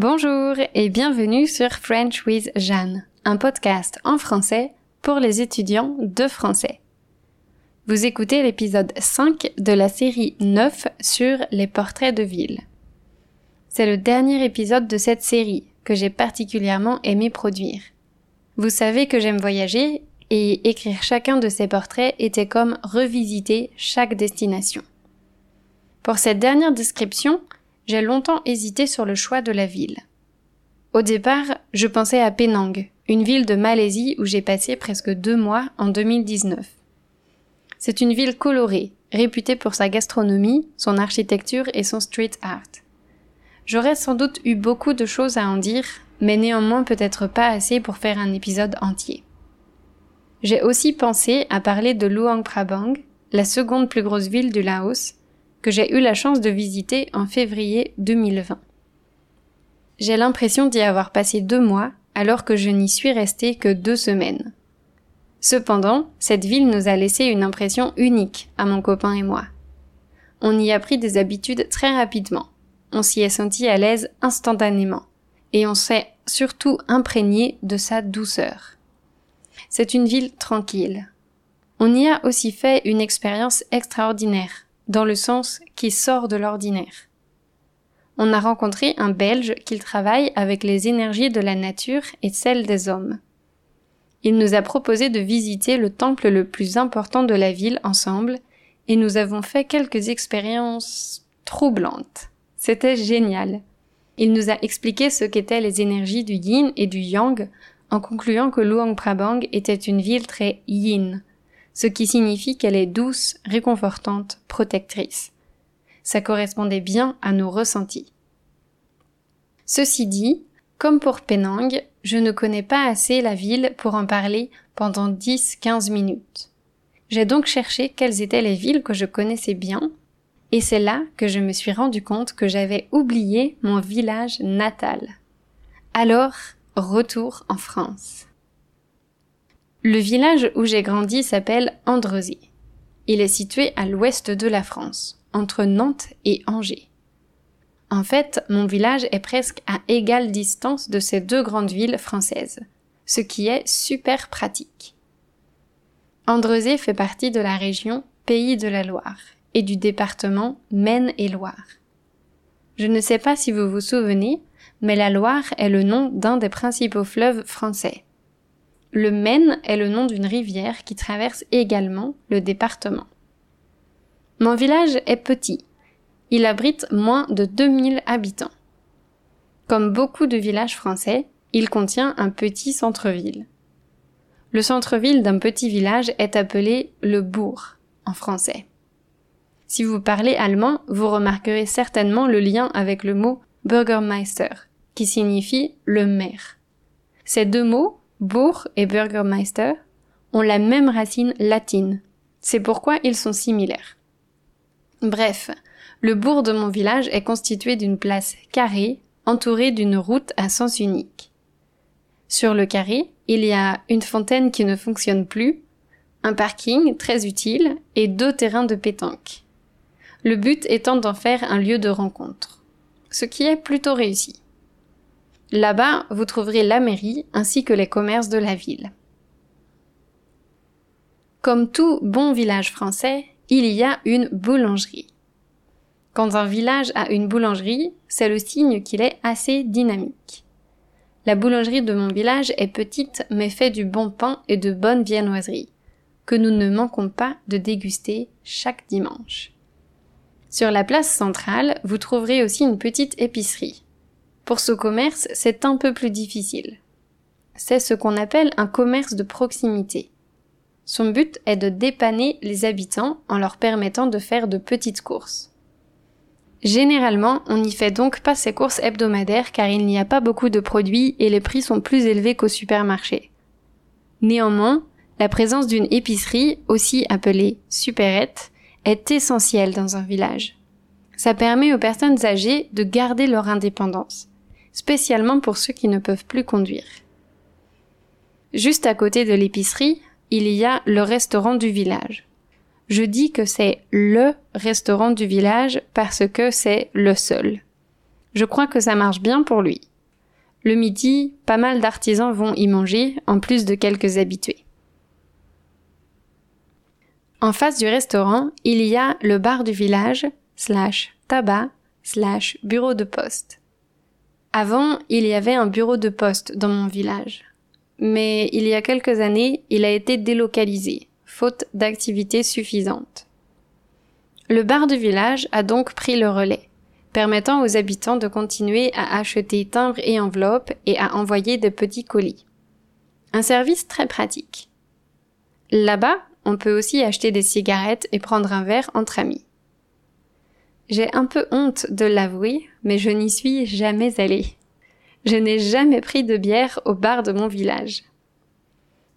Bonjour et bienvenue sur French with Jeanne, un podcast en français pour les étudiants de français. Vous écoutez l'épisode 5 de la série 9 sur les portraits de ville. C'est le dernier épisode de cette série que j'ai particulièrement aimé produire. Vous savez que j'aime voyager et écrire chacun de ces portraits était comme revisiter chaque destination. Pour cette dernière description, j'ai longtemps hésité sur le choix de la ville. Au départ, je pensais à Penang, une ville de Malaisie où j'ai passé presque deux mois en 2019. C'est une ville colorée, réputée pour sa gastronomie, son architecture et son street art. J'aurais sans doute eu beaucoup de choses à en dire, mais néanmoins peut-être pas assez pour faire un épisode entier. J'ai aussi pensé à parler de Luang Prabang, la seconde plus grosse ville du Laos, j'ai eu la chance de visiter en février 2020. J'ai l'impression d'y avoir passé deux mois alors que je n'y suis restée que deux semaines. Cependant, cette ville nous a laissé une impression unique à mon copain et moi. On y a pris des habitudes très rapidement. On s'y est senti à l'aise instantanément et on s'est surtout imprégné de sa douceur. C'est une ville tranquille. On y a aussi fait une expérience extraordinaire, dans le sens qui sort de l'ordinaire. On a rencontré un Belge qui travaille avec les énergies de la nature et celles des hommes. Il nous a proposé de visiter le temple le plus important de la ville ensemble, et nous avons fait quelques expériences troublantes. C'était génial. Il nous a expliqué ce qu'étaient les énergies du yin et du yang, en concluant que Luang Prabang était une ville très yin, ce qui signifie qu'elle est douce, réconfortante, protectrice. Ça correspondait bien à nos ressentis. Ceci dit, comme pour Penang, je ne connais pas assez la ville pour en parler pendant 10-15 minutes. J'ai donc cherché quelles étaient les villes que je connaissais bien et c'est là que je me suis rendu compte que j'avais oublié mon village natal. Alors, retour en France. Le village où j'ai grandi s'appelle Andrezy. Il est situé à l'ouest de la France, entre Nantes et Angers. En fait, mon village est presque à égale distance de ces deux grandes villes françaises, ce qui est super pratique. Andrezé fait partie de la région Pays de la Loire et du département Maine-et-Loire. Je ne sais pas si vous vous souvenez, mais la Loire est le nom d'un des principaux fleuves français. Le Maine est le nom d'une rivière qui traverse également le département. Mon village est petit. Il abrite moins de 2000 habitants. Comme beaucoup de villages français, il contient un petit centre-ville. Le centre-ville d'un petit village est appelé le bourg en français. Si vous parlez allemand, vous remarquerez certainement le lien avec le mot Bürgermeister, qui signifie le maire. Ces deux mots, bourg et Bürgermeister, ont la même racine latine. C'est pourquoi ils sont similaires. Bref, le bourg de mon village est constitué d'une place carrée, entourée d'une route à sens unique. Sur le carré, il y a une fontaine qui ne fonctionne plus, un parking très utile et deux terrains de pétanque le but étant d'en faire un lieu de rencontre, ce qui est plutôt réussi. Là-bas, vous trouverez la mairie ainsi que les commerces de la ville. Comme tout bon village français, il y a une boulangerie. Quand un village a une boulangerie, c'est le signe qu'il est assez dynamique. La boulangerie de mon village est petite mais fait du bon pain et de bonnes viennoiseries, que nous ne manquons pas de déguster chaque dimanche. Sur la place centrale, vous trouverez aussi une petite épicerie. Pour ce commerce, c'est un peu plus difficile. C'est ce qu'on appelle un commerce de proximité. Son but est de dépanner les habitants en leur permettant de faire de petites courses. Généralement, on n'y fait donc pas ses courses hebdomadaires car il n'y a pas beaucoup de produits et les prix sont plus élevés qu'au supermarché. Néanmoins, la présence d'une épicerie, aussi appelée supérette, est essentiel dans un village. Ça permet aux personnes âgées de garder leur indépendance, spécialement pour ceux qui ne peuvent plus conduire. Juste à côté de l'épicerie, il y a le restaurant du village. Je dis que c'est le restaurant du village parce que c'est le seul. Je crois que ça marche bien pour lui. Le midi, pas mal d'artisans vont y manger, en plus de quelques habitués. En face du restaurant, il y a le bar du village, slash tabac, slash bureau de poste. Avant, il y avait un bureau de poste dans mon village. Mais il y a quelques années, il a été délocalisé, faute d'activité suffisante. Le bar du village a donc pris le relais permettant aux habitants de continuer à acheter timbres et enveloppes et à envoyer de petits colis. Un service très pratique. Là-bas, on peut aussi acheter des cigarettes et prendre un verre entre amis. J'ai un peu honte de l'avouer, mais je n'y suis jamais allée. Je n'ai jamais pris de bière au bar de mon village.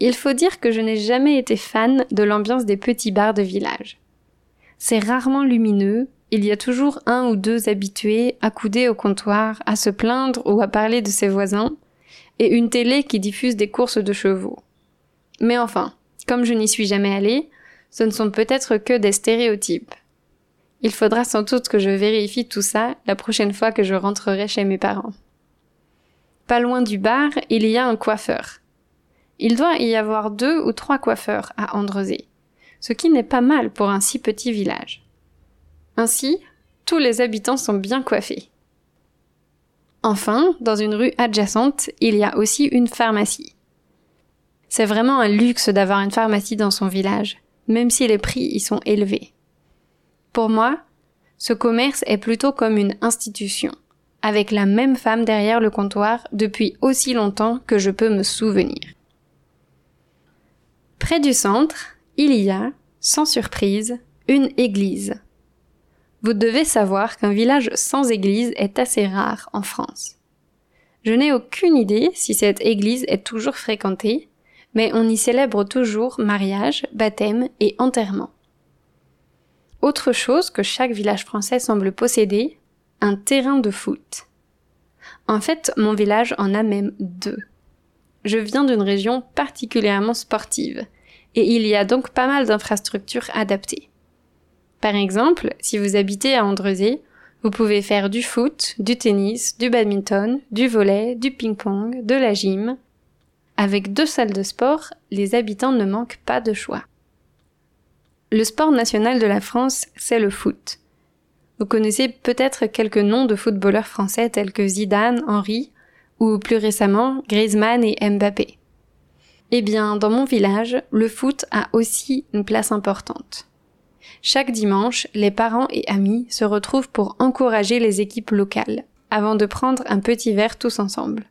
Il faut dire que je n'ai jamais été fan de l'ambiance des petits bars de village. C'est rarement lumineux, il y a toujours un ou deux habitués accoudés au comptoir à se plaindre ou à parler de ses voisins, et une télé qui diffuse des courses de chevaux. Mais enfin, comme je n'y suis jamais allée, ce ne sont peut-être que des stéréotypes. Il faudra sans doute que je vérifie tout ça la prochaine fois que je rentrerai chez mes parents. Pas loin du bar, il y a un coiffeur. Il doit y avoir deux ou trois coiffeurs à Andrezé, ce qui n'est pas mal pour un si petit village. Ainsi, tous les habitants sont bien coiffés. Enfin, dans une rue adjacente, il y a aussi une pharmacie. C'est vraiment un luxe d'avoir une pharmacie dans son village, même si les prix y sont élevés. Pour moi, ce commerce est plutôt comme une institution, avec la même femme derrière le comptoir depuis aussi longtemps que je peux me souvenir. Près du centre, il y a, sans surprise, une église. Vous devez savoir qu'un village sans église est assez rare en France. Je n'ai aucune idée si cette église est toujours fréquentée, mais on y célèbre toujours mariage, baptême et enterrement. Autre chose que chaque village français semble posséder, un terrain de foot. En fait, mon village en a même deux. Je viens d'une région particulièrement sportive, et il y a donc pas mal d'infrastructures adaptées. Par exemple, si vous habitez à Andrezé, vous pouvez faire du foot, du tennis, du badminton, du volet, du ping-pong, de la gym. Avec deux salles de sport, les habitants ne manquent pas de choix. Le sport national de la France, c'est le foot. Vous connaissez peut-être quelques noms de footballeurs français tels que Zidane, Henry, ou plus récemment Griezmann et Mbappé. Eh bien, dans mon village, le foot a aussi une place importante. Chaque dimanche, les parents et amis se retrouvent pour encourager les équipes locales, avant de prendre un petit verre tous ensemble.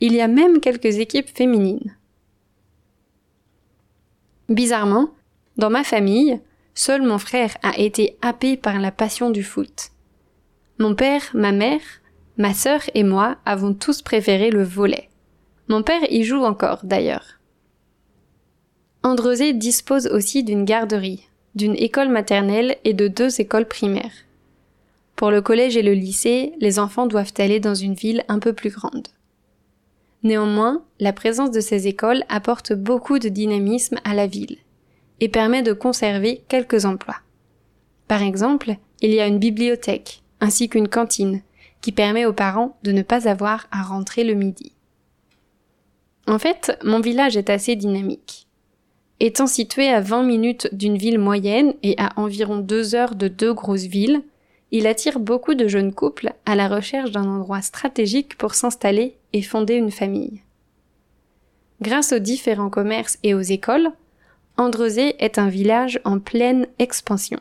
Il y a même quelques équipes féminines. Bizarrement, dans ma famille, seul mon frère a été happé par la passion du foot. Mon père, ma mère, ma sœur et moi avons tous préféré le volet. Mon père y joue encore, d'ailleurs. Andrezé dispose aussi d'une garderie, d'une école maternelle et de deux écoles primaires. Pour le collège et le lycée, les enfants doivent aller dans une ville un peu plus grande. Néanmoins, la présence de ces écoles apporte beaucoup de dynamisme à la ville et permet de conserver quelques emplois. Par exemple, il y a une bibliothèque ainsi qu'une cantine qui permet aux parents de ne pas avoir à rentrer le midi. En fait, mon village est assez dynamique. Étant situé à 20 minutes d'une ville moyenne et à environ deux heures de deux grosses villes, il attire beaucoup de jeunes couples à la recherche d'un endroit stratégique pour s'installer et fonder une famille. Grâce aux différents commerces et aux écoles, Andrezé est un village en pleine expansion.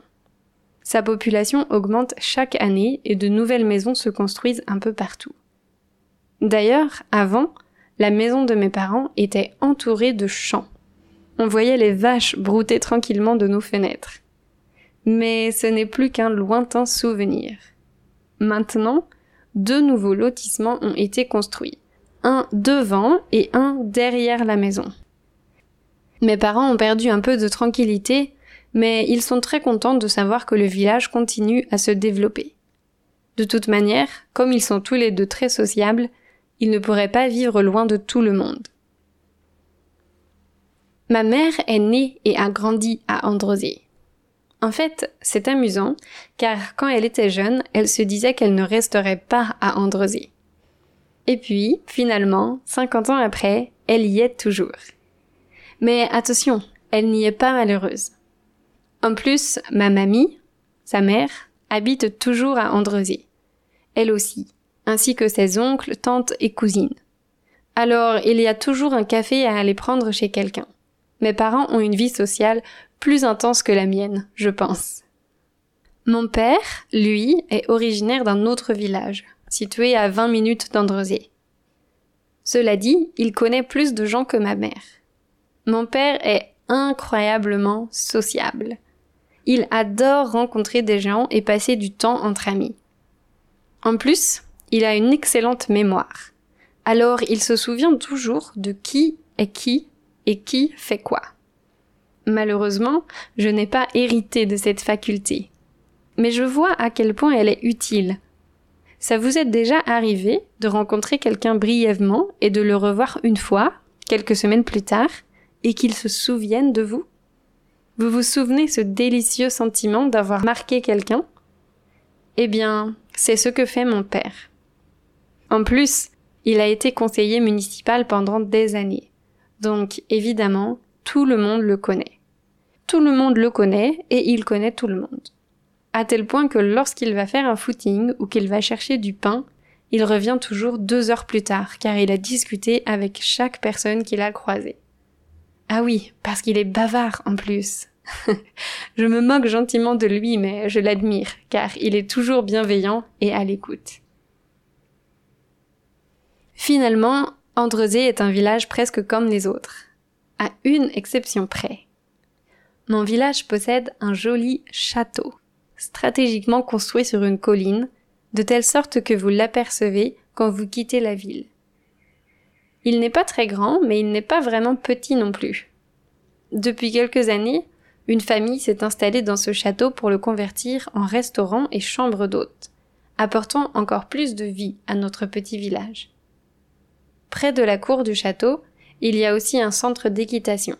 Sa population augmente chaque année et de nouvelles maisons se construisent un peu partout. D'ailleurs, avant, la maison de mes parents était entourée de champs on voyait les vaches brouter tranquillement de nos fenêtres. Mais ce n'est plus qu'un lointain souvenir. Maintenant, deux nouveaux lotissements ont été construits, un devant et un derrière la maison. Mes parents ont perdu un peu de tranquillité, mais ils sont très contents de savoir que le village continue à se développer. De toute manière, comme ils sont tous les deux très sociables, ils ne pourraient pas vivre loin de tout le monde. Ma mère est née et a grandi à Androzé. En fait, c'est amusant, car quand elle était jeune, elle se disait qu'elle ne resterait pas à Androzé. Et puis, finalement, 50 ans après, elle y est toujours. Mais attention, elle n'y est pas malheureuse. En plus, ma mamie, sa mère, habite toujours à Andrezé. Elle aussi, ainsi que ses oncles, tantes et cousines. Alors, il y a toujours un café à aller prendre chez quelqu'un. Mes parents ont une vie sociale plus intense que la mienne, je pense. Mon père, lui, est originaire d'un autre village, situé à 20 minutes d'Andrezé. Cela dit, il connaît plus de gens que ma mère. Mon père est incroyablement sociable. Il adore rencontrer des gens et passer du temps entre amis. En plus, il a une excellente mémoire. Alors il se souvient toujours de qui est qui et qui fait quoi. Malheureusement, je n'ai pas hérité de cette faculté. Mais je vois à quel point elle est utile. Ça vous est déjà arrivé de rencontrer quelqu'un brièvement et de le revoir une fois, quelques semaines plus tard, et qu'il se souvienne de vous? Vous vous souvenez ce délicieux sentiment d'avoir marqué quelqu'un? Eh bien, c'est ce que fait mon père. En plus, il a été conseiller municipal pendant des années. Donc, évidemment, tout le monde le connaît. Tout le monde le connaît et il connaît tout le monde. À tel point que lorsqu'il va faire un footing ou qu'il va chercher du pain, il revient toujours deux heures plus tard car il a discuté avec chaque personne qu'il a croisée. Ah oui, parce qu'il est bavard en plus. je me moque gentiment de lui, mais je l'admire, car il est toujours bienveillant et à l'écoute. Finalement, Andrezé est un village presque comme les autres, à une exception près. Mon village possède un joli château, stratégiquement construit sur une colline, de telle sorte que vous l'apercevez quand vous quittez la ville. Il n'est pas très grand, mais il n'est pas vraiment petit non plus. Depuis quelques années, une famille s'est installée dans ce château pour le convertir en restaurant et chambre d'hôtes, apportant encore plus de vie à notre petit village. Près de la cour du château, il y a aussi un centre d'équitation.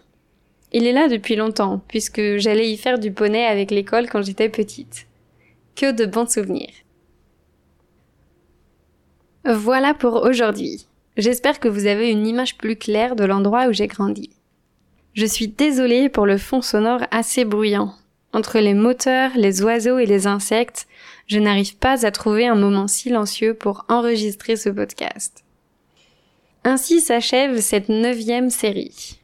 Il est là depuis longtemps, puisque j'allais y faire du poney avec l'école quand j'étais petite. Que de bons souvenirs. Voilà pour aujourd'hui. J'espère que vous avez une image plus claire de l'endroit où j'ai grandi. Je suis désolée pour le fond sonore assez bruyant. Entre les moteurs, les oiseaux et les insectes, je n'arrive pas à trouver un moment silencieux pour enregistrer ce podcast. Ainsi s'achève cette neuvième série.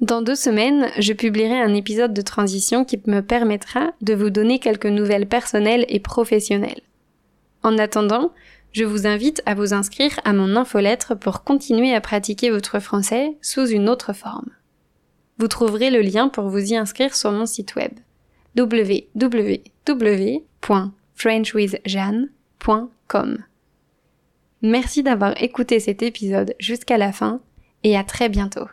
Dans deux semaines, je publierai un épisode de transition qui me permettra de vous donner quelques nouvelles personnelles et professionnelles. En attendant, je vous invite à vous inscrire à mon infolettre pour continuer à pratiquer votre français sous une autre forme. Vous trouverez le lien pour vous y inscrire sur mon site web www.frenchwithjeanne.com. Merci d'avoir écouté cet épisode jusqu'à la fin et à très bientôt.